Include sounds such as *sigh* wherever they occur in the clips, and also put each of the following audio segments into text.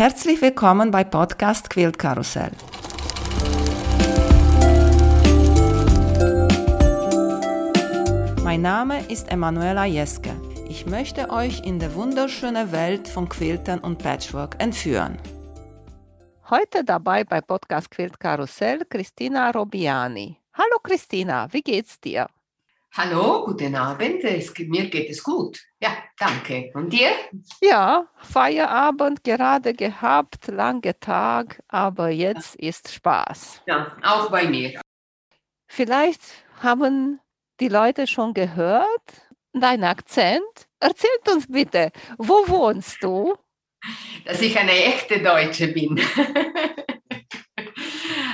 Herzlich willkommen bei Podcast Quilt Karussell. Mein Name ist Emanuela Jeske. Ich möchte euch in die wunderschöne Welt von Quiltern und Patchwork entführen. Heute dabei bei Podcast Quilt Karussell Christina Robiani. Hallo Christina, wie geht's dir? Hallo, guten Abend. Es, mir geht es gut. Ja, danke. Und dir? Ja, Feierabend gerade gehabt, lange Tag, aber jetzt ist Spaß. Ja, auch bei mir. Vielleicht haben die Leute schon gehört, dein Akzent. Erzähl uns bitte, wo wohnst du? Dass ich eine echte Deutsche bin. *laughs*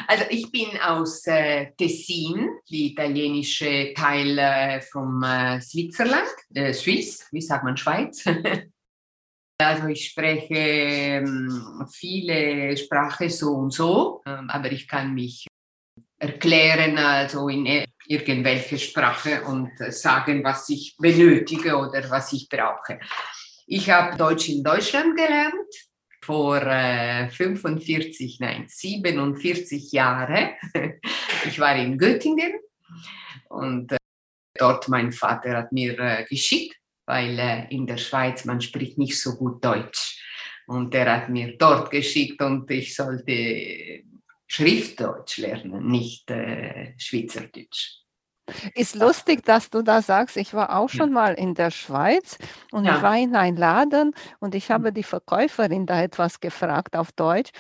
Also ich bin aus äh, Tessin, die italienische Teil äh, vom äh, Switzerland, äh, Swiss, wie sagt man Schweiz? *laughs* also ich spreche ähm, viele Sprachen so und so, ähm, aber ich kann mich erklären, also in äh, irgendwelche Sprache und sagen, was ich benötige oder was ich brauche. Ich habe Deutsch in Deutschland gelernt vor äh, 45, nein, 47 Jahren. *laughs* ich war in Göttingen und äh, dort mein Vater hat mir äh, geschickt, weil äh, in der Schweiz man spricht nicht so gut Deutsch. Und er hat mir dort geschickt und ich sollte Schriftdeutsch lernen, nicht Schweizerdeutsch. Ist lustig, dass du da sagst, ich war auch schon mal in der Schweiz und ja. ich war in einem Laden und ich habe die Verkäuferin da etwas gefragt auf Deutsch.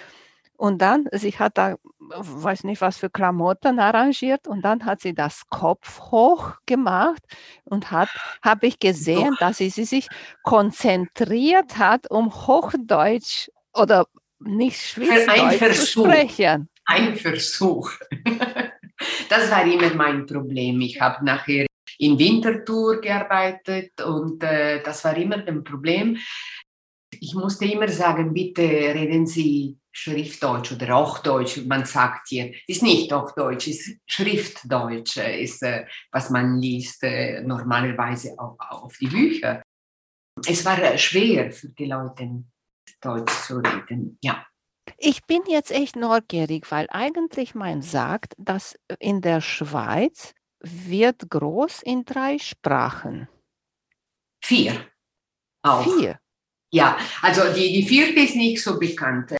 Und dann, sie hat da, weiß nicht, was für Klamotten arrangiert und dann hat sie das Kopf hoch gemacht und hat, habe ich gesehen, Doch. dass sie, sie sich konzentriert hat, um Hochdeutsch oder nicht Schweizerdeutsch zu sprechen. Ein Versuch. *laughs* Das war immer mein Problem. Ich habe nachher in Winterthur gearbeitet und äh, das war immer ein Problem. Ich musste immer sagen, bitte reden Sie Schriftdeutsch oder auch Deutsch. Man sagt hier, ist nicht auch Deutsch, ist Schriftdeutsch, ist äh, was man liest äh, normalerweise auch auf die Bücher. Es war äh, schwer für die Leute, Deutsch zu reden, ja. Ich bin jetzt echt neugierig, weil eigentlich man sagt, dass in der Schweiz wird groß in drei Sprachen. Vier. Auch. Vier. Ja, also die, die vierte ist nicht so bekannt.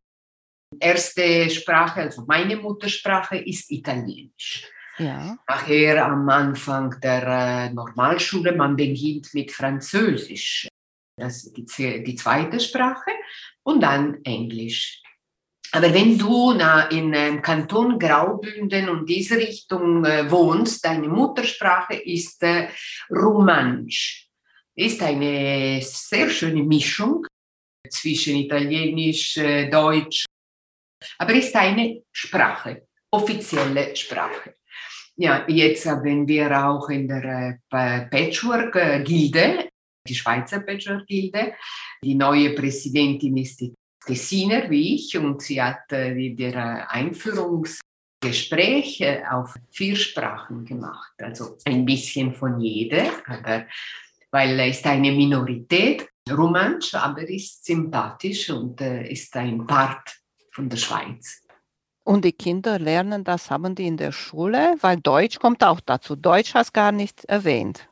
Erste Sprache, also meine Muttersprache ist Italienisch. Ja. Nachher am Anfang der äh, Normalschule, man beginnt mit Französisch. Das ist die, die zweite Sprache. Und dann Englisch. Aber wenn du na, in ähm, Kanton Graubünden und diese Richtung äh, wohnst, deine Muttersprache ist äh, Romansch. Ist eine sehr schöne Mischung zwischen Italienisch, äh, Deutsch, aber ist eine Sprache, offizielle Sprache. Ja, jetzt haben wir auch in der äh, Patchwork-Gilde, die Schweizer Patchwork-Gilde, die neue Präsidentin ist die Tessiner wie ich und sie hat äh, der Einführungsgespräch auf vier Sprachen gemacht, also ein bisschen von jeder, aber weil er ist eine Minorität, romansch, aber ist sympathisch und äh, ist ein Part von der Schweiz. Und die Kinder lernen das, haben die in der Schule, weil Deutsch kommt auch dazu. Deutsch hast gar nicht erwähnt.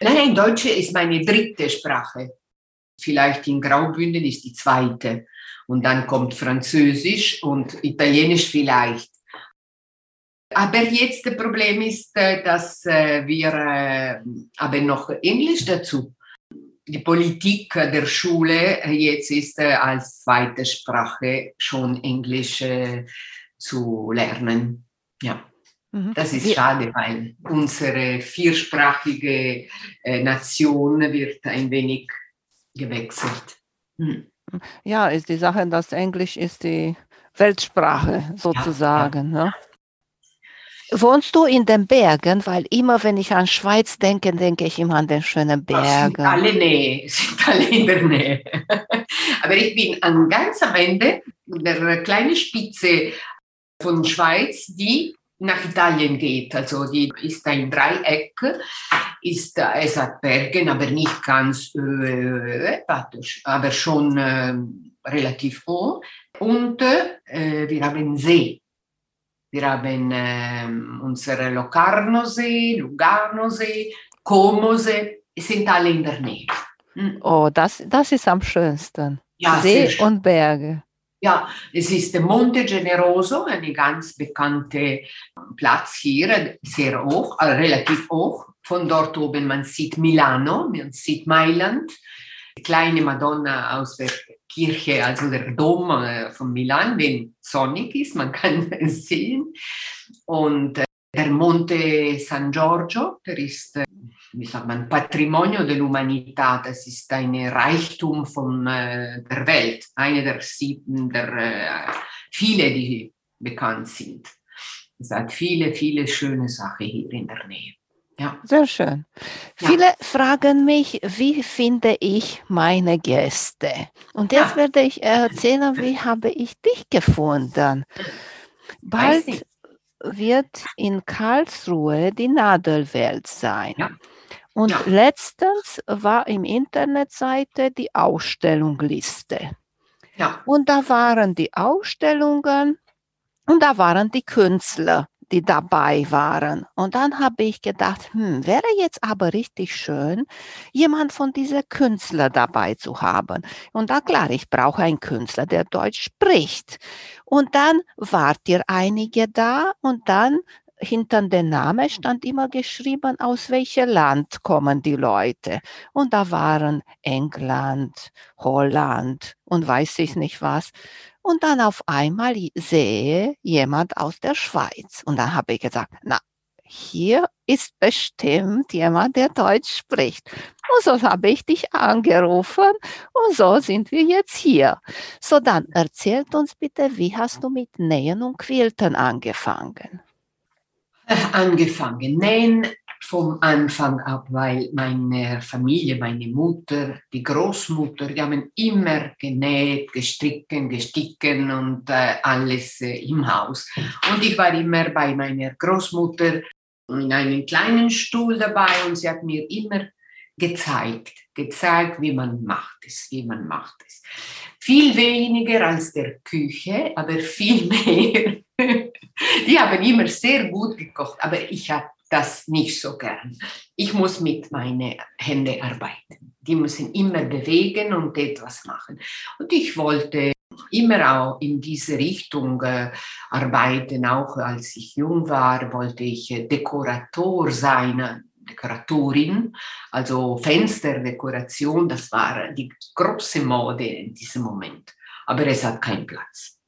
Nein, Deutsch ist meine dritte Sprache. Vielleicht in Graubünden ist die zweite und dann kommt Französisch und Italienisch vielleicht. Aber jetzt das Problem ist, äh, dass äh, wir äh, haben noch Englisch dazu. Die Politik der Schule jetzt ist als zweite Sprache schon Englisch zu lernen. Ja. Mhm. Das ist schade, weil unsere viersprachige Nation wird ein wenig gewechselt. Ja, ist die Sache, dass Englisch ist die Weltsprache sozusagen. Ja, ja. Ne? Wohnst du in den Bergen? Weil immer, wenn ich an Schweiz denke, denke ich immer an den schönen Bergen. Sind alle Nähe, *laughs* sind alle in der Nähe. Aber ich bin an ganz am Ende der kleinen Spitze von Schweiz, die nach Italien geht. Also die ist ein Dreieck, ist, es hat Bergen, aber nicht ganz, äh, aber schon äh, relativ hoch. Und äh, wir haben See. Wir haben äh, unsere Locarno-See, Lugano-See, Como-See, sind alle in der Nähe. Hm. Oh, das, das ist am schönsten. Ja, See und Berge. Ja, es ist Monte Generoso, ein ganz bekannter Platz hier, sehr hoch, also relativ hoch. Von dort oben man sieht Milano, man sieht Mailand, die kleine Madonna aus der Kirche, also der Dom äh, von Milan, wenn sonnig ist, man *laughs* kann es sehen. Und äh, der Monte San Giorgio, der ist äh, wie sagt man, Patrimonio dell'Umanità, das ist ein Reichtum von äh, der Welt, eine der sieben, der äh, viele, die bekannt sind. Es hat viele, viele schöne Sachen hier in der Nähe. Ja. Sehr schön. Ja. Viele fragen mich, wie finde ich meine Gäste? Und jetzt ja. werde ich erzählen, wie habe ich dich gefunden. Bald wird in Karlsruhe die Nadelwelt sein. Ja. Und ja. letztens war im Internetseite die Ausstellungliste. Ja. Und da waren die Ausstellungen und da waren die Künstler, die dabei waren. Und dann habe ich gedacht, hm, wäre jetzt aber richtig schön, jemand von diesen Künstlern dabei zu haben. Und da klar, ich brauche einen Künstler, der Deutsch spricht. Und dann wart ihr einige da und dann hinter dem Namen stand immer geschrieben, aus welchem Land kommen die Leute. Und da waren England, Holland und weiß ich nicht was. Und dann auf einmal sehe jemand aus der Schweiz. Und dann habe ich gesagt, na, hier ist bestimmt jemand, der Deutsch spricht. Und so habe ich dich angerufen und so sind wir jetzt hier. So dann erzählt uns bitte, wie hast du mit Nähen und Quilten angefangen? Angefangen nähen vom Anfang ab, weil meine Familie, meine Mutter, die Großmutter, die haben immer genäht, gestricken, gesticken und äh, alles äh, im Haus. Und ich war immer bei meiner Großmutter in einem kleinen Stuhl dabei und sie hat mir immer gezeigt, gezeigt, wie man macht es, wie man macht es. Viel weniger als der Küche, aber viel *laughs* mehr die haben immer sehr gut gekocht, aber ich habe das nicht so gern. Ich muss mit meinen Händen arbeiten. Die müssen immer bewegen und etwas machen. Und ich wollte immer auch in diese Richtung äh, arbeiten. Auch als ich jung war, wollte ich äh, Dekorator sein, Dekoratorin, also Fensterdekoration. Das war die große Mode in diesem Moment. Aber es hat keinen Platz.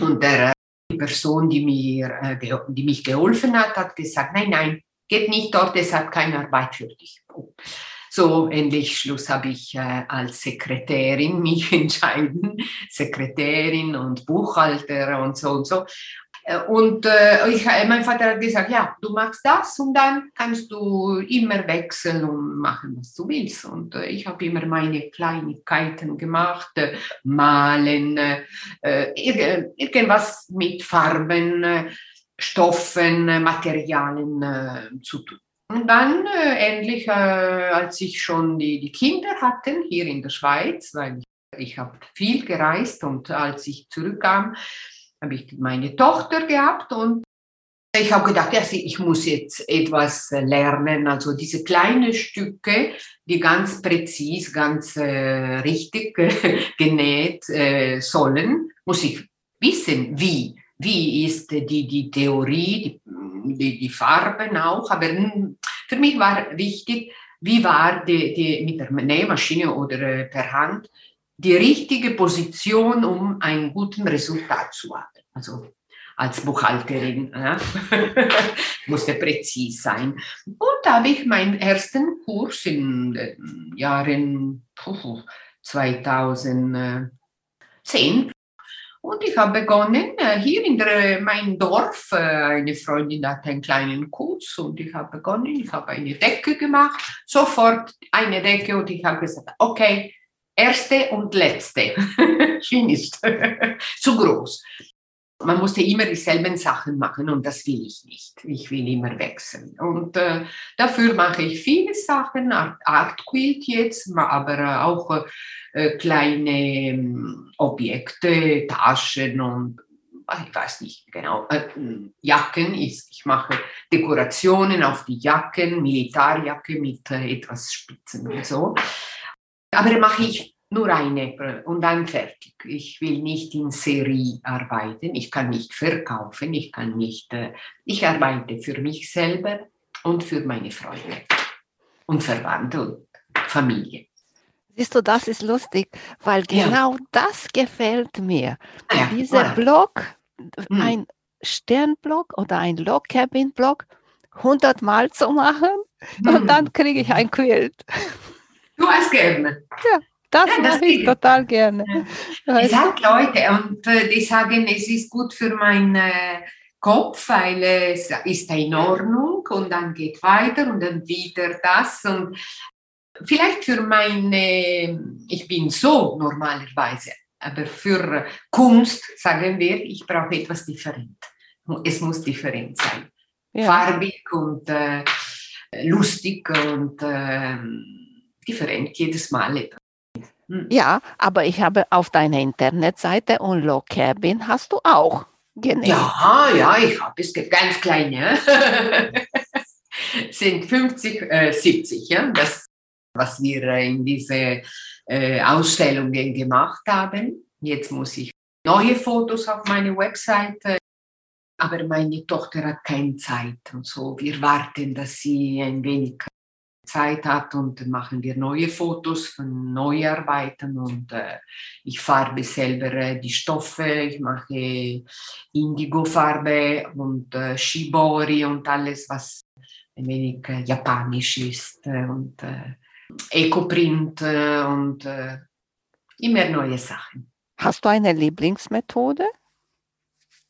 Und der die Person, die, mir, äh, die mich geholfen hat, hat gesagt, nein, nein, geht nicht dort, es hat keine Arbeit für dich. So endlich Schluss habe ich äh, als Sekretärin mich *laughs* entschieden, Sekretärin und Buchhalter und so und so. Äh, und äh, ich, äh, mein Vater hat gesagt, ja, du machst das und dann kannst du immer wechseln und machen, was du willst. Und äh, ich habe immer meine Kleinigkeiten gemacht, äh, malen, äh, irg irgendwas mit Farben, Stoffen, Materialien zu tun. Und dann endlich, als ich schon die, die Kinder hatte hier in der Schweiz, weil ich, ich habe viel gereist und als ich zurückkam, habe ich meine Tochter gehabt und ich habe gedacht, ich muss jetzt etwas lernen, also diese kleinen Stücke, die ganz präzis, ganz äh, richtig äh, *laughs* genäht äh, sollen, muss ich wissen, wie. Wie ist die, die Theorie, die, die, Farben auch, aber für mich war wichtig, wie war die, die mit der Nähmaschine oder äh, per Hand die richtige Position, um ein gutes Resultat zu haben. Also als Buchhalterin ja. *laughs* musste präzise sein. Und da habe ich meinen ersten Kurs in den Jahren 2010 und ich habe begonnen, äh, hier in der, mein Dorf, äh, eine Freundin hatte einen kleinen Kurs und ich habe begonnen, ich habe eine Decke gemacht, sofort eine Decke und ich habe gesagt, okay, erste und letzte, *laughs* finished, *laughs* zu groß. Man musste immer dieselben Sachen machen und das will ich nicht. Ich will immer wechseln. Und äh, dafür mache ich viele Sachen, Art Quilt jetzt, aber äh, auch äh, kleine ähm, Objekte, Taschen und ich weiß nicht genau, äh, Jacken. Ich, ich mache Dekorationen auf die Jacken, Militärjacke mit äh, etwas Spitzen und so. Aber mache ich nur eine und dann fertig. Ich will nicht in Serie arbeiten, ich kann nicht verkaufen, ich kann nicht, äh, ich arbeite für mich selber und für meine Freunde und Verwandte und Familie. Siehst du, das ist lustig, weil genau ja. das gefällt mir. Ja, Dieser voilà. Blog, hm. ein Sternblog oder ein Log Cabin Blog, 100 Mal zu machen hm. und dann kriege ich ein Quilt. Du hast gerne. Ja. Das ja, mache ich total gerne. Es hat Leute und äh, die sagen, es ist gut für meinen äh, Kopf, weil es ist in Ordnung und dann geht weiter und dann wieder das und vielleicht für meine, ich bin so normalerweise, aber für Kunst sagen wir, ich brauche etwas different. Es muss different sein. Ja. Farbig und äh, lustig und äh, different jedes Mal etwas. Hm. Ja, aber ich habe auf deiner Internetseite und Log Cabin hast du auch genäht. Ja, ja, ich habe es ganz kleine. *laughs* sind 50, äh, 70, ja, das, was wir in diese äh, Ausstellungen gemacht haben. Jetzt muss ich neue Fotos auf meine Webseite, aber meine Tochter hat keine Zeit und so. Wir warten, dass sie ein wenig Zeit hat und machen wir neue Fotos von Neuarbeiten und äh, ich farbe selber äh, die Stoffe, ich mache Indigo-Farbe und äh, Shibori und alles, was ein wenig äh, japanisch ist äh, und äh, Ecoprint und immer neue Sachen. Hast du eine Lieblingsmethode?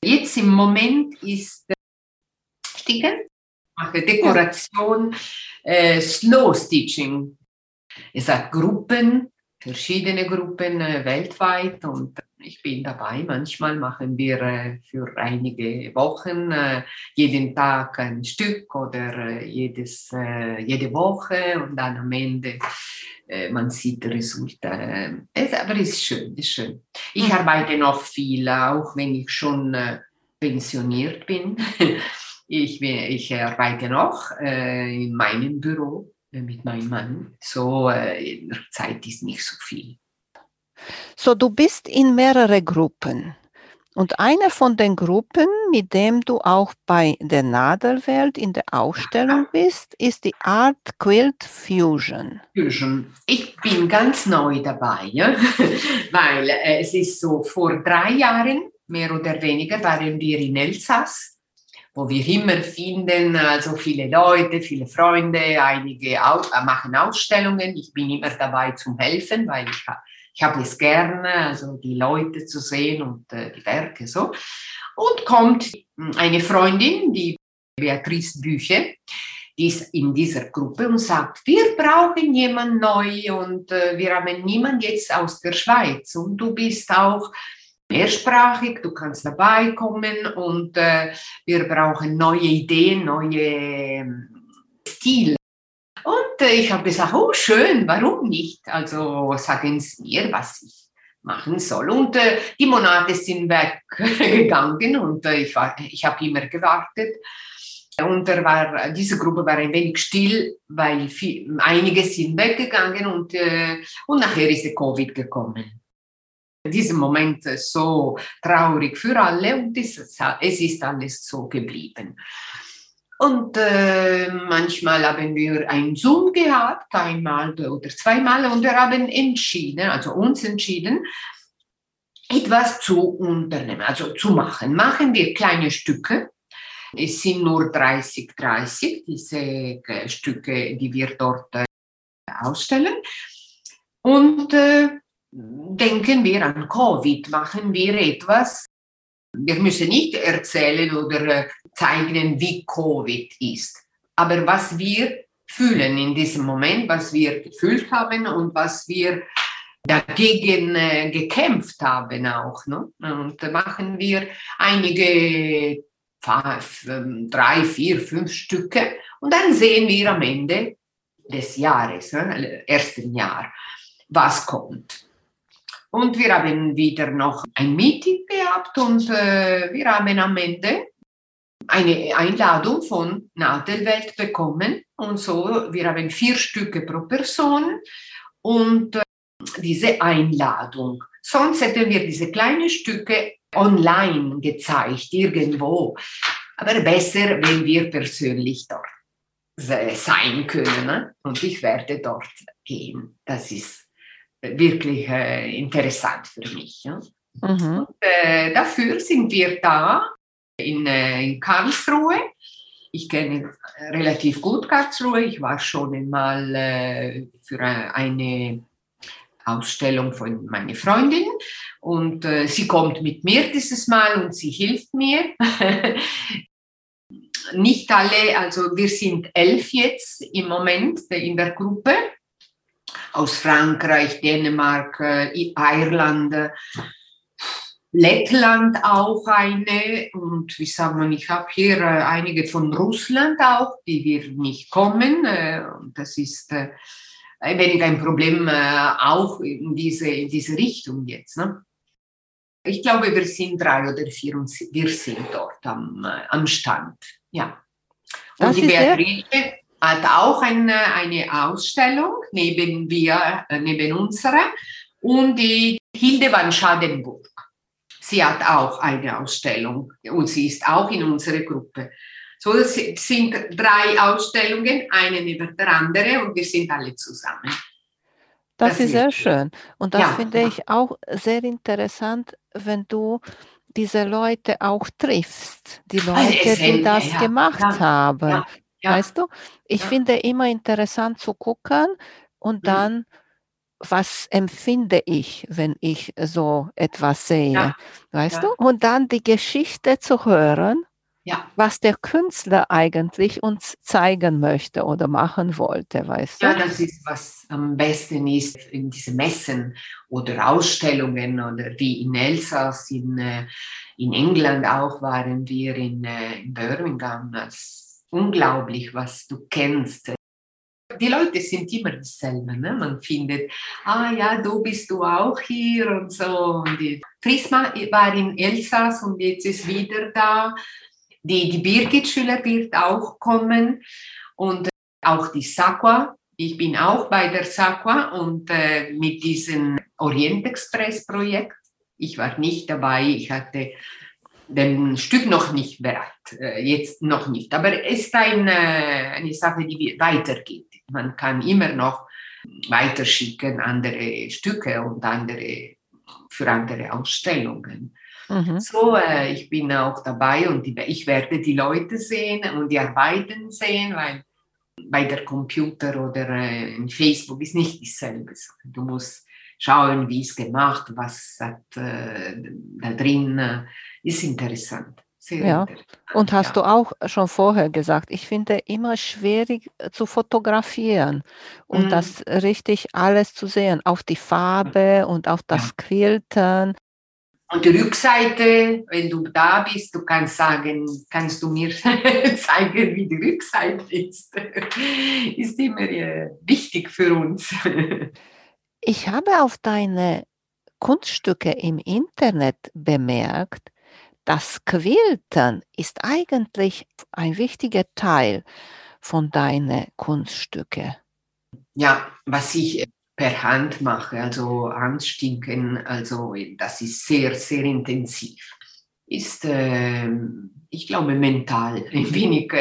Jetzt im Moment ist Sticken mache Dekoration, äh, Slow Stitching. Es hat Gruppen, verschiedene Gruppen äh, weltweit und ich bin dabei. Manchmal machen wir äh, für einige Wochen äh, jeden Tag ein Stück oder äh, jedes, äh, jede Woche und dann am Ende man sieht Resultate. Es, aber es ist schön, es ist schön. Ich mhm. arbeite noch viel, auch wenn ich schon pensioniert bin. *laughs* Ich, ich arbeite noch äh, in meinem Büro äh, mit meinem Mann. So äh, Zeit ist nicht so viel. So, du bist in mehrere Gruppen. Und eine von den Gruppen, mit dem du auch bei der Nadelwelt in der Ausstellung bist, ist die Art Quilt Fusion. Fusion. Ich bin ganz neu dabei, ja? *laughs* weil äh, es ist so, vor drei Jahren, mehr oder weniger, waren wir in Elsass wo wir immer finden, also viele Leute, viele Freunde, einige äh, machen Ausstellungen. Ich bin immer dabei zum Helfen, weil ich, ich habe es gerne, also die Leute zu sehen und äh, die Werke so. Und kommt eine Freundin, die Beatrice Büche, die ist in dieser Gruppe und sagt, wir brauchen jemanden neu und äh, wir haben niemanden jetzt aus der Schweiz und du bist auch mehrsprachig, du kannst dabei kommen und äh, wir brauchen neue Ideen, neue ähm, Stile. Und äh, ich habe gesagt, oh schön, warum nicht? Also sagen Sie mir, was ich machen soll. Und äh, die Monate sind weggegangen und äh, ich, ich habe immer gewartet. Und er war, diese Gruppe war ein wenig still, weil viel, einige sind weggegangen und, äh, und nachher ist der Covid gekommen diesem Moment so traurig für alle und es, ist alles so geblieben. Und äh, manchmal haben wir ein Zoom gehabt, einmal oder zweimal, und wir haben entschieden, also uns entschieden, etwas zu unternehmen, also zu machen. Machen wir kleine Stücke. Es sind nur 30, 30, diese äh, Stücke, die wir dort äh, ausstellen. Und äh, denken wir an Covid, machen wir etwas. Wir müssen nicht erzählen oder äh, zeigen, wie Covid ist, aber was wir fühlen in diesem Moment, was wir gefühlt haben und was wir dagegen äh, gekämpft haben auch. Ne? Und machen wir einige, ähm, drei, vier, fünf Stücke und dann sehen wir am Ende des Jahres, ne, ersten Jahr, was kommt. Und wir haben wieder noch ein Meeting gehabt und äh, wir haben am Ende eine Einladung von Nadelwelt bekommen. Und so, wir haben vier Stücke pro Person und äh, diese Einladung. Sonst hätten wir diese kleinen Stücke online gezeigt, irgendwo. Aber besser, wenn wir persönlich dort sein können. Ne? Und ich werde dort gehen. Das ist wirklich äh, interessant für mich. Ja? Mhm. Und, äh, dafür sind wir da in, äh, in Karlsruhe. Ich kenne relativ gut Karlsruhe. Ich war schon einmal äh, für eine Ausstellung von meiner Freundin und äh, sie kommt mit mir dieses Mal und sie hilft mir. *laughs* Nicht alle, also wir sind elf jetzt im Moment in der Gruppe aus Frankreich, Dänemark, äh, Irland, Lettland auch eine und wie sagt man, ich habe hier äh, einige von Russland auch, die wir nicht kommen. Äh, das ist ein wenig ein Problem auch in diese, in diese Richtung jetzt. Ne? Ich glaube, wir sind drei oder vier und wir sind dort am, am Stand. Ja. Und das die Beatrice hat auch eine, eine Ausstellung neben wir, neben unserer und die Hilde van Schadenburg. Sie hat auch eine Ausstellung und sie ist auch in unserer Gruppe. So, es sind drei Ausstellungen, eine neben der andere und wir sind alle zusammen. Das, das ist sehr schön. Und das ja, finde ja. ich auch sehr interessant, wenn du diese Leute auch triffst, die also Leute, also die das ja, gemacht haben. Weißt du, ich finde immer interessant zu gucken und mhm. dann was empfinde ich, wenn ich so etwas sehe, ja. weißt ja. du? Und dann die Geschichte zu hören, ja. was der Künstler eigentlich uns zeigen möchte oder machen wollte, weißt du? Ja, das ist, was am besten ist in diesen Messen oder Ausstellungen oder wie in Elsass, in, äh, in England auch waren wir in, äh, in Birmingham. Ist unglaublich, was du kennst die Leute sind immer dieselben. Ne? Man findet, ah ja, du bist du auch hier und so. Und die Prisma war in Elsass und jetzt ist wieder da. Die, die Birgit-Schüler wird auch kommen und auch die Sakwa. Ich bin auch bei der Sakwa und äh, mit diesem Orient Express Projekt. Ich war nicht dabei, ich hatte dem Stück noch nicht bereit, äh, jetzt noch nicht. Aber es ist eine, eine Sache, die weitergeht man kann immer noch weiterschicken andere Stücke und andere für andere Ausstellungen. Mhm. So, äh, ich bin auch dabei und die, ich werde die Leute sehen und die Arbeiten sehen, weil bei der Computer oder äh, in Facebook ist nicht dasselbe. Du musst schauen, wie es gemacht, was hat, äh, da drin äh, ist interessant. Sehr ja. Und hast ja. du auch schon vorher gesagt, ich finde immer schwierig äh, zu fotografieren und mhm. das richtig alles zu sehen, auf die Farbe und auf das ja. Quilten. Und die Rückseite, wenn du da bist, du kannst sagen, kannst du mir *laughs* zeigen, wie die Rückseite ist. *laughs* ist immer äh, wichtig für uns. *laughs* ich habe auf deine Kunststücke im Internet bemerkt, das Quilten ist eigentlich ein wichtiger Teil von deinen Kunststücke. Ja, was ich per Hand mache, also anstinken, also das ist sehr, sehr intensiv. Ist, äh, ich glaube, mental *laughs* ein wenig,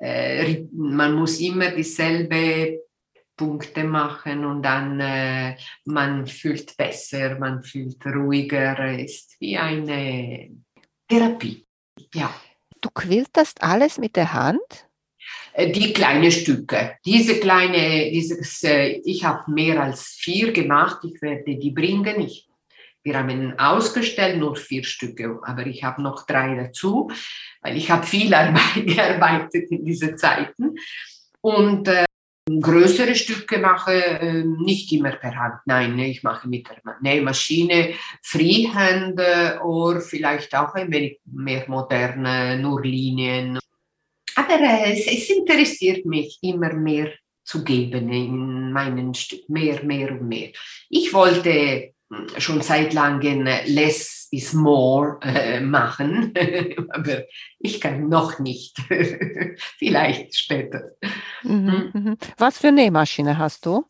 äh, man muss immer dieselbe Punkte machen und dann äh, man fühlt besser, man fühlt ruhiger, ist wie eine Therapie. Ja. Du quiltest alles mit der Hand? Äh, die kleinen Stücke. Diese kleine, dieses, äh, ich habe mehr als vier gemacht. Ich werde die bringen. Ich, wir haben ausgestellt nur vier Stücke, aber ich habe noch drei dazu, weil ich habe viel *laughs* Arbeit gearbeitet in diesen Zeiten. Und äh, größere Stücke mache, ähm, nicht immer per Hand. Nein, ich mache mit der Nähmaschine Freehand oder vielleicht auch ein wenig mehr moderne, nur Linien. Aber äh, es, es interessiert mich immer mehr zu geben in meinen Stück, mehr, mehr und mehr. Ich wollte schon seit langem less is more äh, machen, *laughs* aber ich kann noch nicht. *laughs* Vielleicht später. Mhm, hm? mhm. Was für Nähmaschine hast du?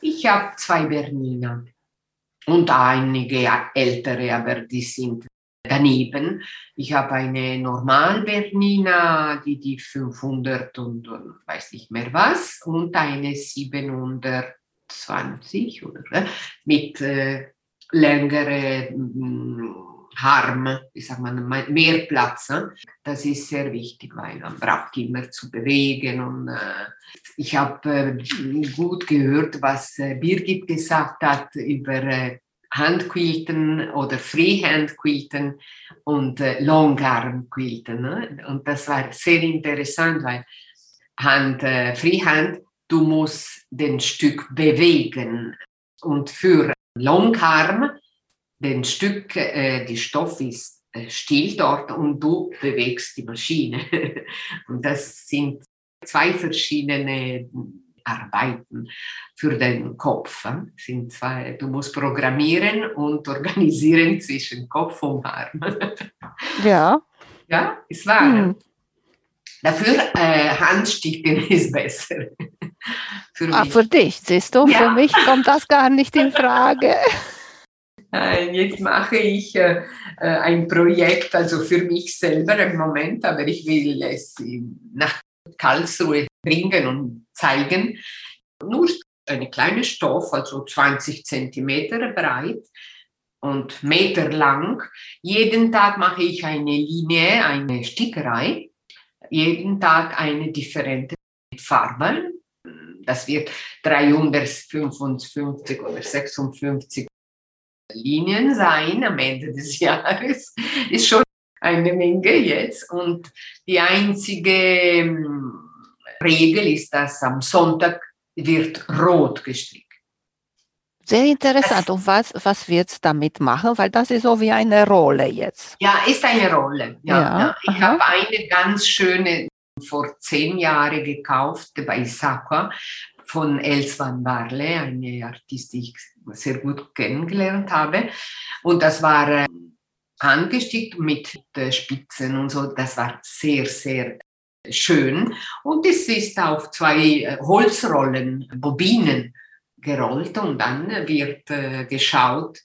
Ich habe zwei Bernina und einige ältere, aber die sind daneben. Ich habe eine normal Bernina, die die 500 und, und weiß nicht mehr was, und eine 700 20 oder mit äh, längere mm, Harm, wie sagt man, mehr Platz. Ne? Das ist sehr wichtig, weil man braucht immer zu bewegen. Und äh, ich habe äh, gut gehört, was äh, Birgit gesagt hat über äh, Handquilten oder Freehandquilten und äh, Longarmquilten. Ne? Und das war sehr interessant, weil Hand, äh, Freehand du musst den Stück bewegen. Und für Longarm, den Stück, äh, die Stoff ist äh, still dort und du bewegst die Maschine. *laughs* und das sind zwei verschiedene Arbeiten für den Kopf. Sind zwei, du musst programmieren und organisieren *laughs* zwischen Kopf und Arm. ja. Ja, ist wahr. Hm. Dafür äh, Handsticken *laughs* ist besser. für, ah, für dich, siehst du? Ja. Für mich kommt das gar nicht in Frage. *laughs* Jetzt mache ich äh, äh, ein Projekt, also für mich selber im Moment, aber ich will es nach Karlsruhe bringen und zeigen. Nur eine kleine Stoff, also 20 Zentimeter breit und Meter lang. Jeden Tag mache ich eine Linie, eine Stickerei jeden Tag eine differente Farbe. Das wird 355 oder 56 Linien sein am Ende des *laughs* Jahres. Ist schon eine Menge jetzt. Und die einzige ähm, Regel ist, dass am Sonntag wird rot gestrickt. Sehr interessant. Und was, was wird es damit machen? Weil das ist so wie eine Rolle jetzt. Ja, ist eine Rolle. Ja, ja. ja. Ich habe eine ganz schöne vor zehn Jahren gekauft bei Sakwa von Elsvan Barle, eine Artistin, die ich sehr gut kennengelernt habe. Und das war äh, angestickt mit Spitzen und so. Das war sehr, sehr schön. Und es ist auf zwei äh, Holzrollen, Bobinen gerollt und dann wird äh, geschaut.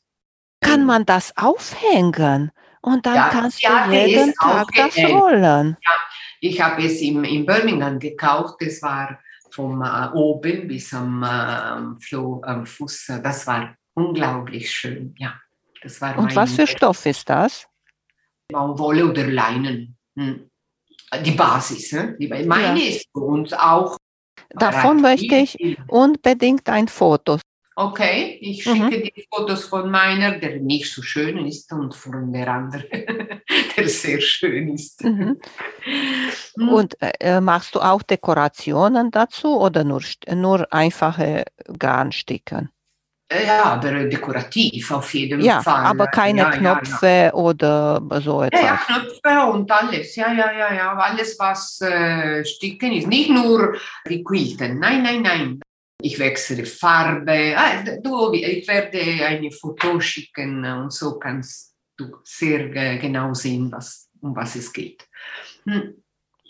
Kann man das aufhängen? Und dann ja, kannst ja, du jeden Tag das rollen. Ja, ich habe es im, in Birmingham gekauft. Das war vom äh, oben bis am, äh, Floh, am Fuß. Das war unglaublich schön. Ja, das war Und was für Stoff ist das? Baumwolle oder Leinen. Hm. Die Basis. Ne? Die, meine ja. ist uns auch Davon möchte ich unbedingt ein Foto. Okay, ich mhm. schicke mhm. die Fotos von meiner, der nicht so schön ist, und von der anderen, *laughs* der sehr schön ist. Mhm. Hm. Und äh, machst du auch Dekorationen dazu oder nur, nur einfache Garnsticken? Äh, ja, aber dekorativ auf jeden ja, Fall. Aber keine ja, Knöpfe ja, oder so etwas. Ja, Knöpfe und alles. Ja, ja, ja, ja. Alles, was äh, Sticken ist. Nicht nur die Quilten. Nein, nein, nein. Ich wechsle Farbe. Ah, du, ich werde eine Foto schicken und so kannst du sehr genau sehen, was, um was es geht. Hm.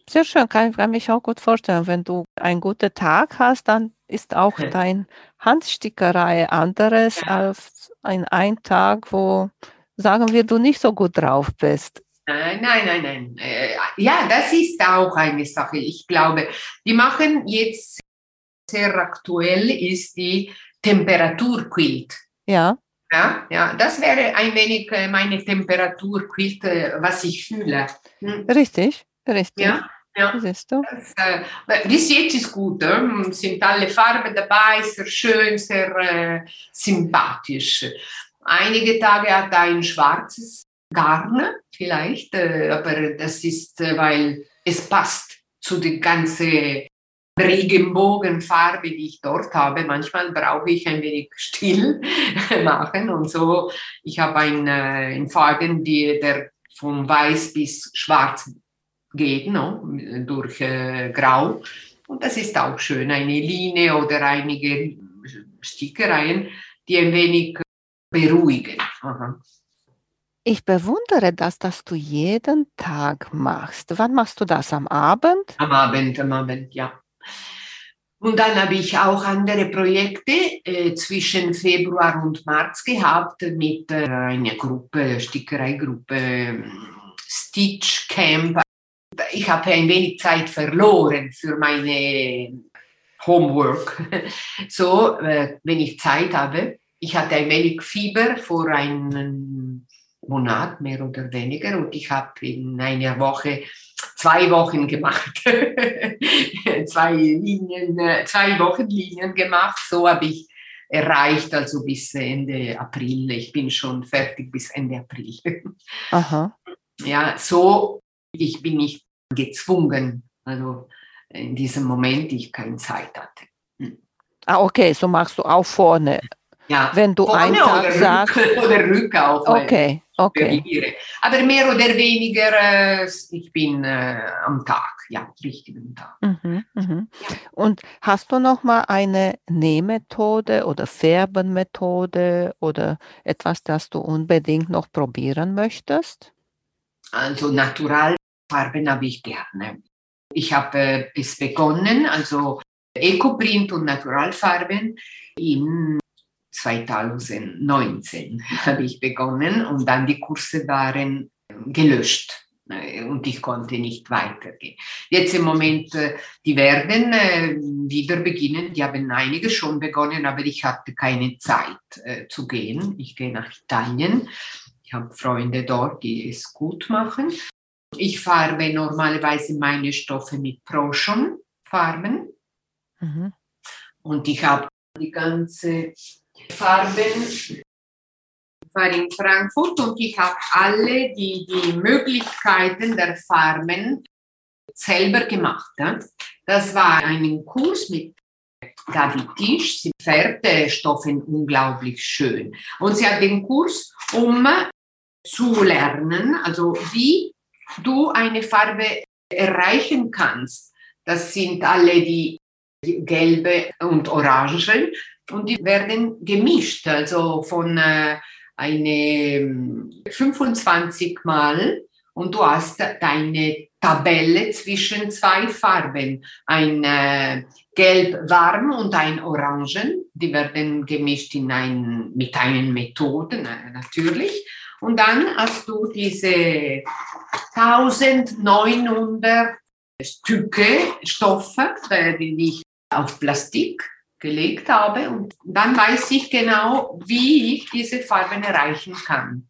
Sehr schön, kann, kann mich auch gut vorstellen. Wenn du einen guten Tag hast, dann ist auch dein Handstickerei anderes ja. als ein, ein Tag, wo, sagen wir, du nicht so gut drauf bist. Nein, nein, nein, nein. Äh, ja, das ist auch eine Sache. Ich glaube, die machen jetzt sehr aktuell ist die Temperaturquilt. Ja. Ja, ja, das wäre ein wenig äh, meine Temperaturquilt, äh, was ich fühle. Hm. Richtig, richtig. Ja. Ja, siehst du? Das, äh, bis jetzt ist gut, äh? sind alle Farben dabei, sehr schön, sehr äh, sympathisch. Einige Tage hat er ein schwarzes Garn, vielleicht, äh, aber das ist, weil es passt zu der ganzen Regenbogenfarbe, die ich dort habe. Manchmal brauche ich ein wenig still *laughs* machen und so. Ich habe einen, einen Faden, die, der von weiß bis schwarz geht, no? durch äh, grau. Und das ist auch schön, eine Linie oder einige Stickereien, die ein wenig beruhigen. Aha. Ich bewundere das, dass du jeden Tag machst. Wann machst du das? Am Abend? Am Abend, am Abend, ja. Und dann habe ich auch andere Projekte äh, zwischen Februar und März gehabt mit äh, einer Gruppe, Stickereigruppe, Stitch Camp. Ich habe ein wenig Zeit verloren für meine Homework. *laughs* So, äh, wenn ich Zeit habe. Ich hatte ein wenig Fieber vor einem Monat, mehr oder weniger, und ich habe in einer Woche zwei Wochen gemacht. *laughs* zwei Linien, äh, zwei Wochenlinien gemacht. So habe ich erreicht, also bis Ende April. Ich bin schon fertig bis Ende April. *laughs* Aha. Ja, so ich bin nicht gezwungen. Also in diesem Moment ich keine Zeit hatte. Hm. Ah, okay, so machst du auch vorne. Ja, wenn du einen Tag oder sagst. Rück, *laughs* oder Rück auch. Okay, okay. Aber mehr oder weniger, äh, ich bin äh, am Tag, ja, richtig am Tag. Mhm, mhm. Ja. Und hast du noch mal eine Nähmethode oder Färbenmethode oder etwas, das du unbedingt noch probieren möchtest? Also Naturalfarben habe ich gerne. Ich habe äh, es begonnen, also Ecoprint und Naturalfarben in 2019 *laughs* habe ich begonnen und dann die Kurse waren gelöscht äh, und ich konnte nicht weitergehen. Jetzt im Moment, äh, die werden wieder beginnen, die haben einige schon begonnen, aber ich hatte keine Zeit zu gehen. Ich gehe nach Italien. Ich habe Freunde dort, die es gut machen. Ich farbe normalerweise meine Stoffe mit Proschon-Farben. Mhm. Und ich habe die ganze Farben. Ich war in Frankfurt und ich habe alle die, die Möglichkeiten der Farben selber gemacht. Das war ein Kurs mit Gabi Tisch. Sie färbte Stoffe unglaublich schön. Und sie hat den Kurs, um zu lernen, also wie du eine Farbe erreichen kannst. Das sind alle die gelbe und orange und die werden gemischt, also von äh, eine 25 Mal und du hast deine Tabelle zwischen zwei Farben, ein äh, Gelb warm und ein Orangen. Die werden gemischt in ein, mit einen Methoden äh, natürlich. Und dann hast du diese 1900 Stücke Stoffe, die ich auf Plastik gelegt habe und dann weiß ich genau, wie ich diese Farben erreichen kann.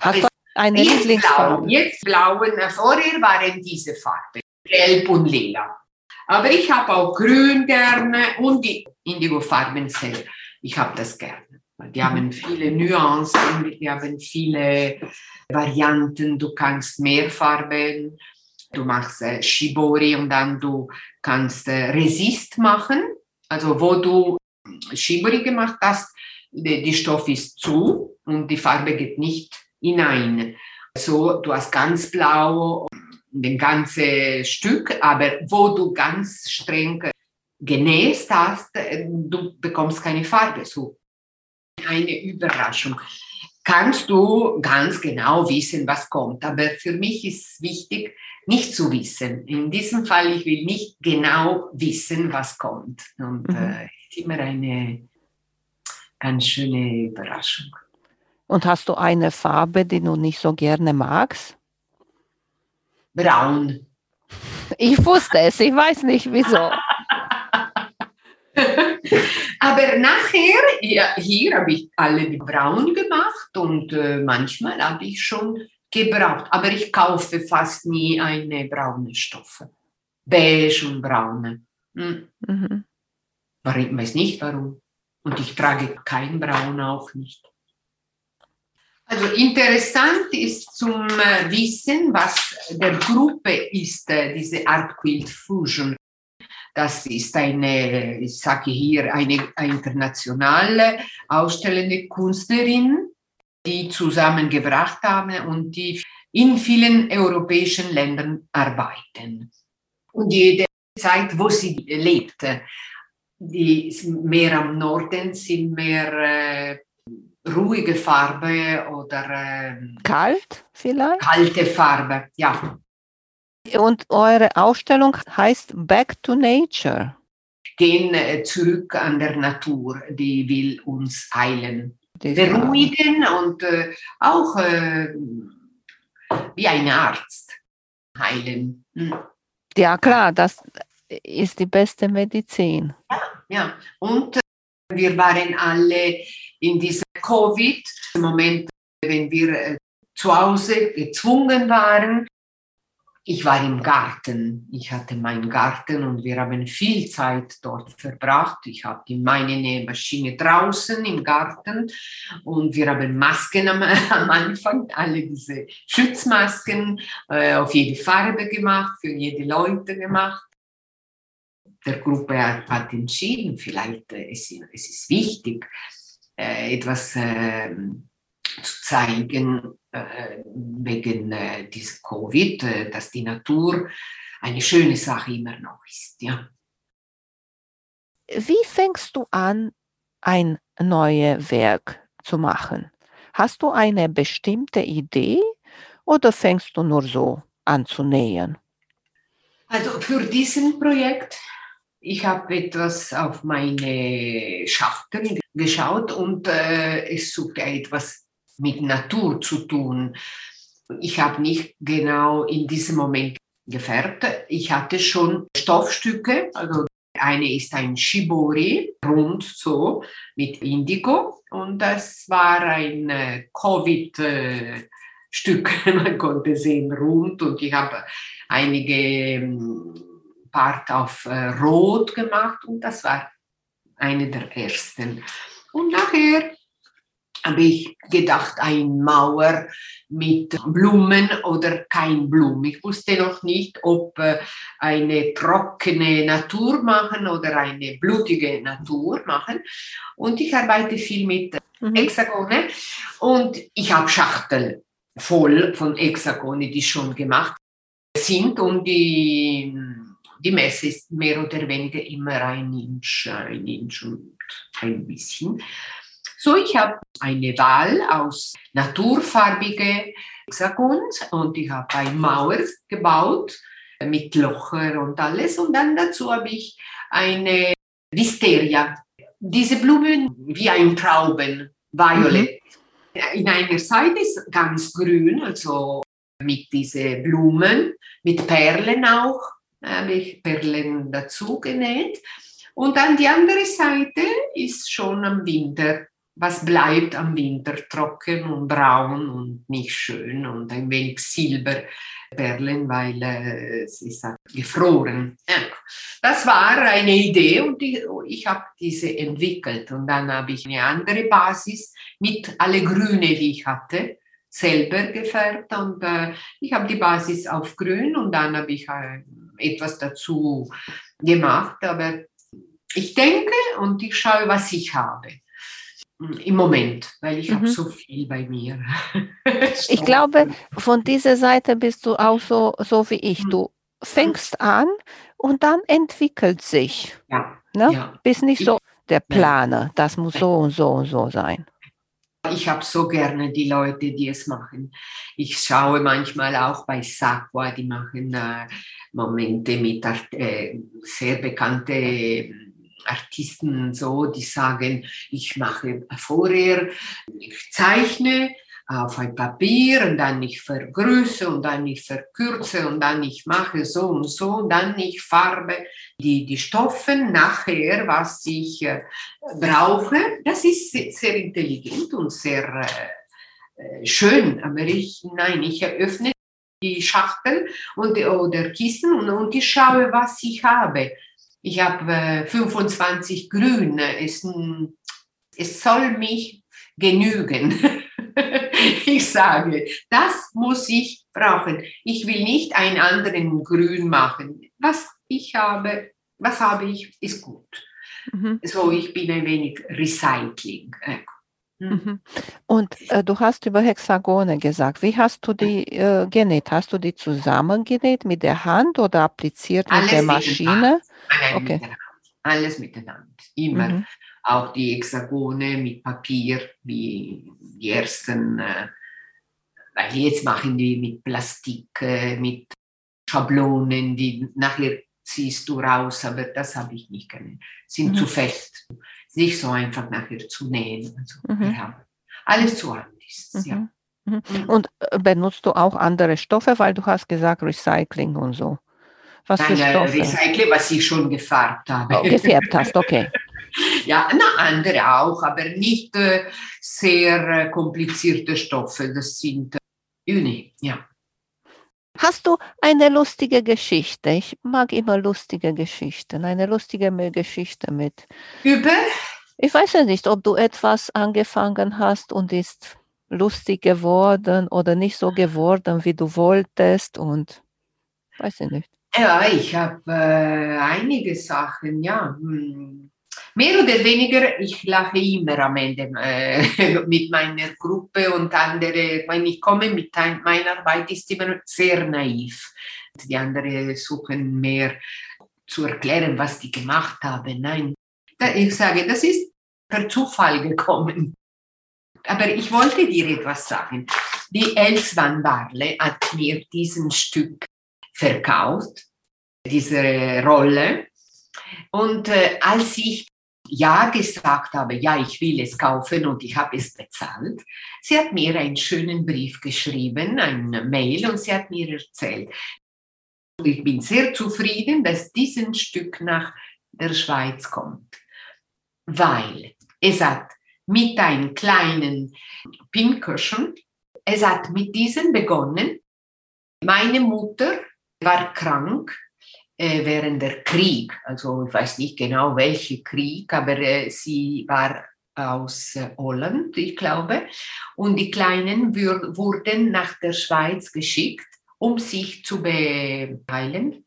Hast du eine Lieblingsfarbe? Jetzt blauen, vorher waren diese Farben, gelb und lila. Aber ich habe auch grün gerne und die Indigo-Farben selber. Ich habe das gerne. Die haben viele Nuancen, die haben viele Varianten. Du kannst mehr Farben, du machst äh, Shibori und dann du kannst äh, Resist machen. Also wo du Shibori gemacht hast, die Stoff ist zu und die Farbe geht nicht hinein. So, du hast ganz blau, den ganze Stück, aber wo du ganz streng genäst hast, du bekommst keine Farbe. So eine Überraschung. Kannst du ganz genau wissen, was kommt. Aber für mich ist wichtig, nicht zu wissen. In diesem Fall, ich will nicht genau wissen, was kommt. Und mhm. äh, ist immer eine ganz schöne Überraschung. Und hast du eine Farbe, die du nicht so gerne magst? Braun. Ich wusste es, ich weiß nicht wieso. *laughs* Aber nachher, ja, hier habe ich alle braun gemacht und äh, manchmal habe ich schon gebraucht. Aber ich kaufe fast nie eine braune Stoffe. Beige und braune. Hm. Mhm. Ich weiß nicht warum. Und ich trage kein Braun auch nicht. Also interessant ist zum äh, Wissen, was der Gruppe ist, äh, diese Art Quilt Fusion. Das ist eine, ich sage hier, eine internationale ausstellende Künstlerin, die zusammengebracht haben und die in vielen europäischen Ländern arbeiten. Und jede Zeit, wo sie lebte, die mehr am Norden sind mehr äh, ruhige Farbe oder äh, kalt vielleicht? Kalte Farbe, ja. Und eure Ausstellung heißt Back to Nature. Gehen äh, zurück an der Natur, die will uns heilen, beruhigen und äh, auch äh, wie ein Arzt heilen. Hm. Ja klar, das ist die beste Medizin. Ja, ja. Und äh, wir waren alle in diesem Covid-Moment, wenn wir äh, zu Hause gezwungen waren. Ich war im Garten. Ich hatte meinen Garten und wir haben viel Zeit dort verbracht. Ich hatte meine Nähmaschine draußen im Garten und wir haben Masken am, *laughs* am Anfang, alle diese Schutzmasken äh, auf jede Farbe gemacht, für jede Leute gemacht der Gruppe hat entschieden, vielleicht äh, es, es ist wichtig, äh, etwas äh, zu zeigen äh, wegen äh, dieses Covid, äh, dass die Natur eine schöne Sache immer noch ist. Ja. Wie fängst du an, ein neues Werk zu machen? Hast du eine bestimmte Idee oder fängst du nur so an zu nähen? Also für diesen Projekt ich habe etwas auf meine Schachteln geschaut und äh, es suchte etwas mit Natur zu tun. Ich habe nicht genau in diesem Moment gefärbt. Ich hatte schon Stoffstücke, also eine ist ein Shibori, rund so, mit Indigo. Und das war ein äh, Covid-Stück, *laughs* man konnte sehen, rund. Und ich habe einige ähm, Part auf äh, Rot gemacht und das war eine der ersten. Und nachher habe ich gedacht, ein Mauer mit Blumen oder kein Blumen. Ich wusste noch nicht, ob äh, eine trockene Natur machen oder eine blutige Natur machen. Und ich arbeite viel mit mhm. Hexagone und ich habe Schachtel voll von Hexagone, die schon gemacht sind, um die die Messe ist mehr oder weniger immer ein Inch, ein Inch und ein bisschen. So, ich habe eine Wahl aus naturfarbige Hexagons und ich habe eine Mauer gebaut mit Locher und alles. Und dann dazu habe ich eine Wisteria. Diese Blumen wie ein Trauben, violett. Mhm. In einer Seite ist ganz grün, also mit diesen Blumen, mit Perlen auch habe ich Perlen dazu genäht. Und dann die andere Seite ist schon am Winter. Was bleibt am Winter? Trocken und braun und nicht schön und ein wenig Silberperlen, weil äh, es ist gefroren. Das war eine Idee und ich, ich habe diese entwickelt. Und dann habe ich eine andere Basis mit alle Grüne, die ich hatte selber gefärbt und äh, ich habe die Basis auf grün und dann habe ich äh, etwas dazu gemacht. Aber ich denke und ich schaue, was ich habe im Moment, weil ich mhm. habe so viel bei mir. ich *laughs* glaube, von dieser Seite bist du auch so, so wie ich. Mhm. Du fängst an und dann entwickelt sich. Ja. Ne? ja. Bist nicht so der Planer, das muss so und so und so sein. Ich habe so gerne die Leute, die es machen. Ich schaue manchmal auch bei Sakwa, die machen äh, Momente mit äh, sehr bekannten Artisten so, die sagen, ich mache vorher, ich zeichne auf ein Papier und dann ich vergrößere und dann ich verkürze und dann ich mache so und so und dann ich farbe die, die Stoffe nachher, was ich äh, brauche. Das ist sehr intelligent und sehr äh, äh, schön, aber ich, nein, ich eröffne die Schachtel und, oder Kisten und, und ich schaue, was ich habe. Ich habe äh, 25 Grün. Es, es soll mich genügen. *laughs* ich sage, das muss ich brauchen. Ich will nicht einen anderen Grün machen. Was ich habe, was habe ich, ist gut. Mhm. So, ich bin ein wenig Recycling. Mhm. mhm. Und äh, du hast über Hexagone gesagt. Wie hast du die äh, genäht? Hast du die zusammengenäht mit der Hand oder appliziert mit der Maschine? Nein, okay. mit der Hand. Alles mit der Hand. Immer. Mhm. Auch die Hexagone mit Papier, wie die ersten, äh, weil jetzt machen die mit Plastik, äh, mit Schablonen, die nachher ziehst du raus, aber das habe ich nicht können. Sind mhm. zu fest. Nicht so einfach nachher zu nähen. Also, mhm. ja. Alles zu alt ist, mhm. ja. Mhm. Und äh, benutzt du auch andere Stoffe, weil du hast gesagt Recycling und so. Was Nein, für äh, Stoffe? Recycle, was ich schon gefärbt habe. Oh, gefärbt hast, okay. *laughs* ja, na, andere auch, aber nicht äh, sehr äh, komplizierte Stoffe. Das sind äh, ja. Hast du eine lustige Geschichte? Ich mag immer lustige Geschichten. Eine lustige Geschichte mit. Über? Ich weiß ja nicht, ob du etwas angefangen hast und ist lustig geworden oder nicht so geworden, wie du wolltest und weiß ich nicht. Ja, ich habe äh, einige Sachen, ja. Hm. Mehr oder weniger, ich lache immer am Ende äh, *laughs* mit meiner Gruppe und andere, wenn ich komme mit ein, meiner Arbeit, ist immer sehr naiv. Die anderen suchen mehr zu erklären, was die gemacht haben. Nein, ich sage, das ist per Zufall gekommen. Aber ich wollte dir etwas sagen. Die Els van Barle hat mir diesen Stück verkauft, diese Rolle. Und äh, als ich ja gesagt habe, ja, ich will es kaufen und ich habe es bezahlt, sie hat mir einen schönen Brief geschrieben, eine Mail und sie hat mir erzählt, ich bin sehr zufrieden, dass dieses Stück nach der Schweiz kommt, weil es hat mit einem kleinen Pincushion, es hat mit diesem begonnen. Meine Mutter war krank äh, während der Krieg, also ich weiß nicht genau welcher Krieg, aber äh, sie war aus äh, Holland, ich glaube, und die Kleinen wurden nach der Schweiz geschickt, um sich zu beheilen,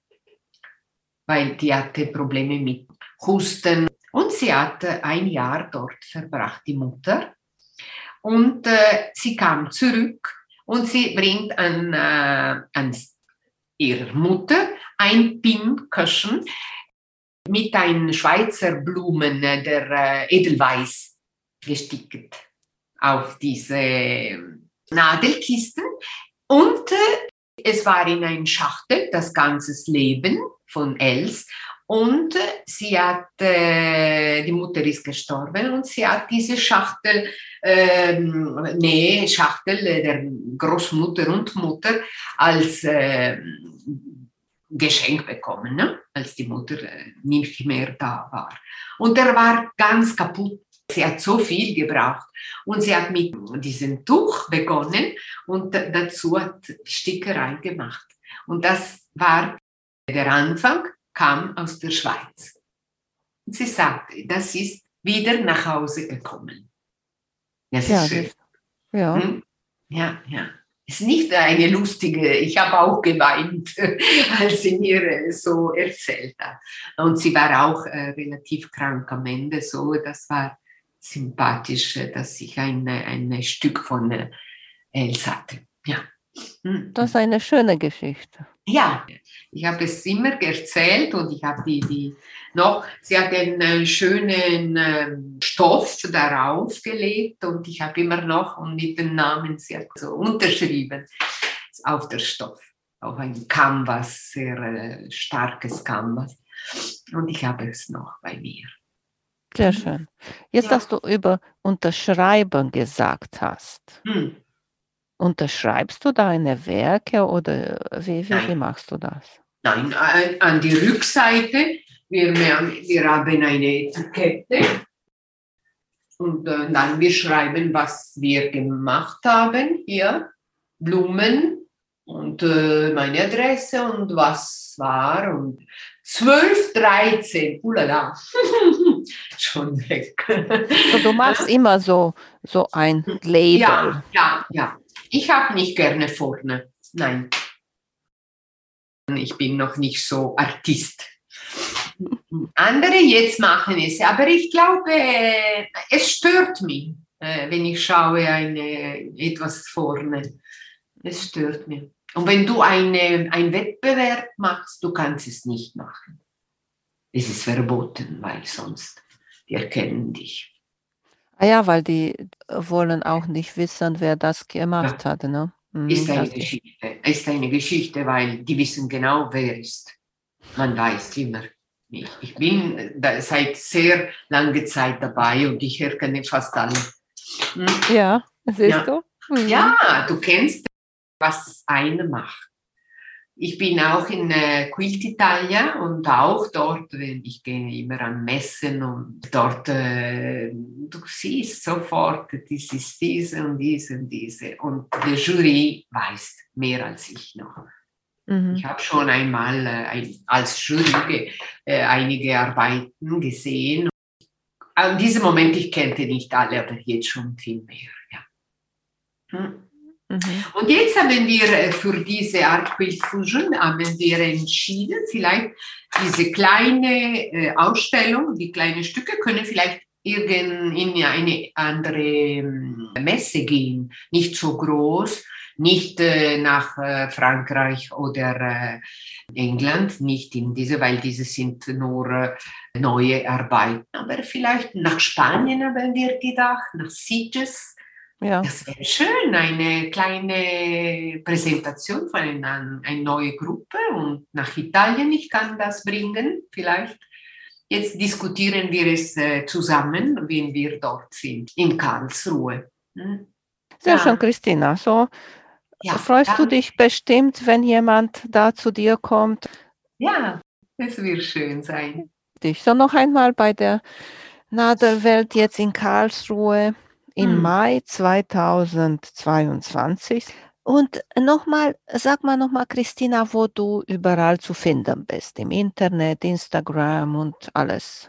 weil die hatte Probleme mit Husten. Und sie hatte ein Jahr dort verbracht, die Mutter. Und äh, sie kam zurück und sie bringt an, äh, an ihrer Mutter ein Pinnköschen mit ein Schweizer Blumen äh, der äh, Edelweiß gestickt auf diese äh, Nadelkisten. Und es war in ein Schachtel das ganze Leben von Els. Und sie hat, die Mutter ist gestorben und sie hat diese Schachtel, ähm, nee, Schachtel der Großmutter und Mutter als äh, Geschenk bekommen, ne? als die Mutter äh, nicht mehr da war. Und er war ganz kaputt. Sie hat so viel gebraucht und sie hat mit diesem Tuch begonnen und dazu hat Stickerei gemacht. Und das war der Anfang, kam aus der Schweiz. Sie sagte, das ist wieder nach Hause gekommen. Das ja, ist schön. ja. Hm? ja, ja ist nicht eine lustige, ich habe auch geweint, *laughs* als sie mir so erzählt hat. Und sie war auch äh, relativ krank am Ende, so das war sympathisch, äh, dass ich ein, ein Stück von äh, Els hatte. Ja. Hm. Das ist eine schöne Geschichte. Ja, ich habe es immer erzählt und ich habe die, die noch, sie hat einen äh, schönen äh, Stoff darauf gelegt und ich habe immer noch und mit dem Namen sie hat so unterschrieben auf der Stoff, auf ein Canvas, sehr äh, starkes Canvas. Und ich habe es noch bei mir. Sehr schön. Jetzt, ja. dass du über Unterschreiben gesagt hast. Hm. Unterschreibst du deine Werke oder wie, wie, wie machst du das? Nein, an die Rückseite, wir, wir haben eine Etikette und äh, dann wir schreiben, was wir gemacht haben hier, Blumen und äh, meine Adresse und was war und 12, 13, ulala, *laughs* schon weg. So, du machst immer so, so ein Label. Ja, ja, ja. Ich habe nicht gerne vorne. Nein. Ich bin noch nicht so Artist. Andere jetzt machen es, aber ich glaube, es stört mich, äh, wenn ich schaue eine, etwas vorne. Es stört mich. Und wenn du eine, einen Wettbewerb machst, du kannst es nicht machen. Es ist verboten, weil sonst die erkennen dich. Ah ja, weil die wollen auch nicht wissen, wer das gemacht ja. hat. Ne? Mhm, ist eine Geschichte. Ist eine Geschichte, weil die wissen genau, wer ist. Man weiß immer. Ich, ich bin seit sehr langer Zeit dabei und ich erkenne fast alle. Hm? Ja, siehst ja. du? Mhm. Ja, du kennst, was einer macht. Ich bin auch in äh, Quilt Italia und auch dort, ich gehe immer an Messen und dort, äh, du siehst sofort, das ist diese und diese und diese. Und die Jury weiß mehr als ich noch. Mhm. Ich habe schon einmal äh, ein, als Jury äh, einige Arbeiten gesehen. An diesem Moment, ich kannte nicht alle, aber jetzt schon viel mehr. Ja. Hm. Mhm. Und jetzt haben wir äh, für diese Art Bildfusion haben wir entschieden, vielleicht diese kleine äh, Ausstellung, die kleinen Stücke können vielleicht irgend in eine andere ähm, Messe gehen, nicht so groß, nicht äh, nach Frankreich oder England, nicht in diese, weil diese sind nur neue Arbeiten, aber vielleicht nach Spanien haben wir gedacht, nach Sitges ja. Das wäre schön, eine kleine Präsentation von einer, eine neue Gruppe und nach Italien, ich kann das bringen, vielleicht. Jetzt diskutieren wir es äh, zusammen, wenn wir dort sind, in Karlsruhe. Hm? Sehr ja. schön, Christina. So ja, freust dann, du dich bestimmt, wenn jemand da zu dir kommt? Ja, es wird schön sein. So noch einmal bei der Nadelwelt jetzt in Karlsruhe im hm. Mai 2022. Und nochmal, sag mal nochmal, Christina, wo du überall zu finden bist, im Internet, Instagram und alles.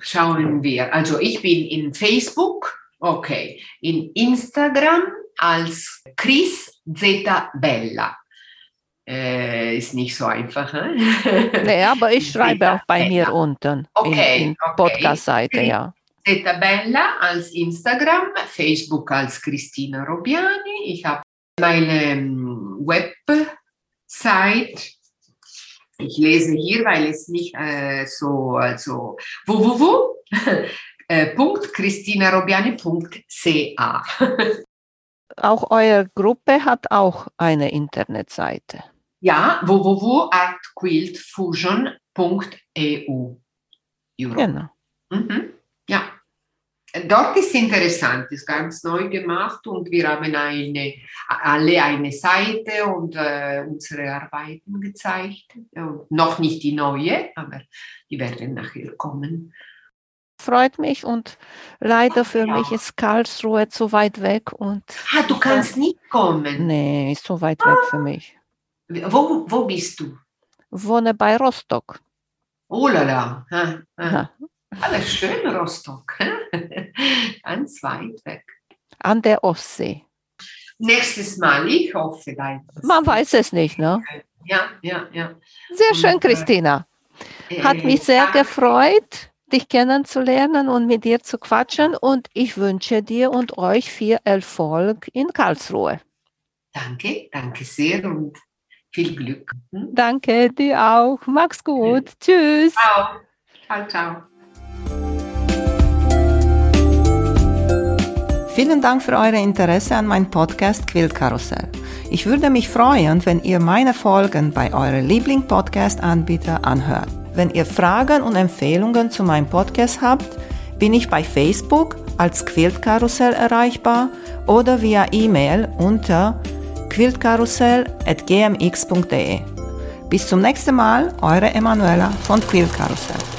Schauen wir. Also ich bin in Facebook, okay, in Instagram als Chris Zeta Bella. Äh, ist nicht so einfach. Hein? nee, aber ich *laughs* schreibe auch bei mir unten okay, in, in okay. Podcast-Seite, ja. Zeta Bella als Instagram, Facebook als Christina Robiani. Ich habe meine ähm, Website. Ich lese hier, weil es nicht äh, so, also www. *laughs* Äh, *laughs* auch eure Gruppe hat auch eine Internetseite. Ja, www.artquiltfusion.eu. Genau. Mhm. Ja. Dort ist interessant, ist ganz neu gemacht und wir haben eine, alle eine Seite und äh, unsere Arbeiten gezeigt. Und noch nicht die neue, aber die werden nachher kommen. Freut mich und leider für ja. mich ist Karlsruhe zu weit weg. Und ah, du kannst äh, nicht kommen? Nee, ist zu weit ah. weg für mich. Wo, wo bist du? Wohne bei Rostock. Oh la la. Alles schön, Rostock. Ganz weit weg. An der Ostsee. Nächstes Mal, ich hoffe. Man weiß es nicht, ne? Ja, ja, ja. Sehr schön, äh, Christina. Hat mich sehr danke. gefreut, dich kennenzulernen und mit dir zu quatschen. Und ich wünsche dir und euch viel Erfolg in Karlsruhe. Danke, danke sehr und viel Glück. Hm? Danke dir auch. Mach's gut. Tschüss. Ciao. Ciao, ciao. Vielen Dank für euer Interesse an meinem Podcast Quillkarussell. Ich würde mich freuen, wenn ihr meine Folgen bei eurem Liebling-Podcast-Anbieter anhört. Wenn ihr Fragen und Empfehlungen zu meinem Podcast habt, bin ich bei Facebook als Quiltkarussell erreichbar oder via E-Mail unter quiltkarussell.gmx.de. Bis zum nächsten Mal, eure Emanuela von Quiltkarussell.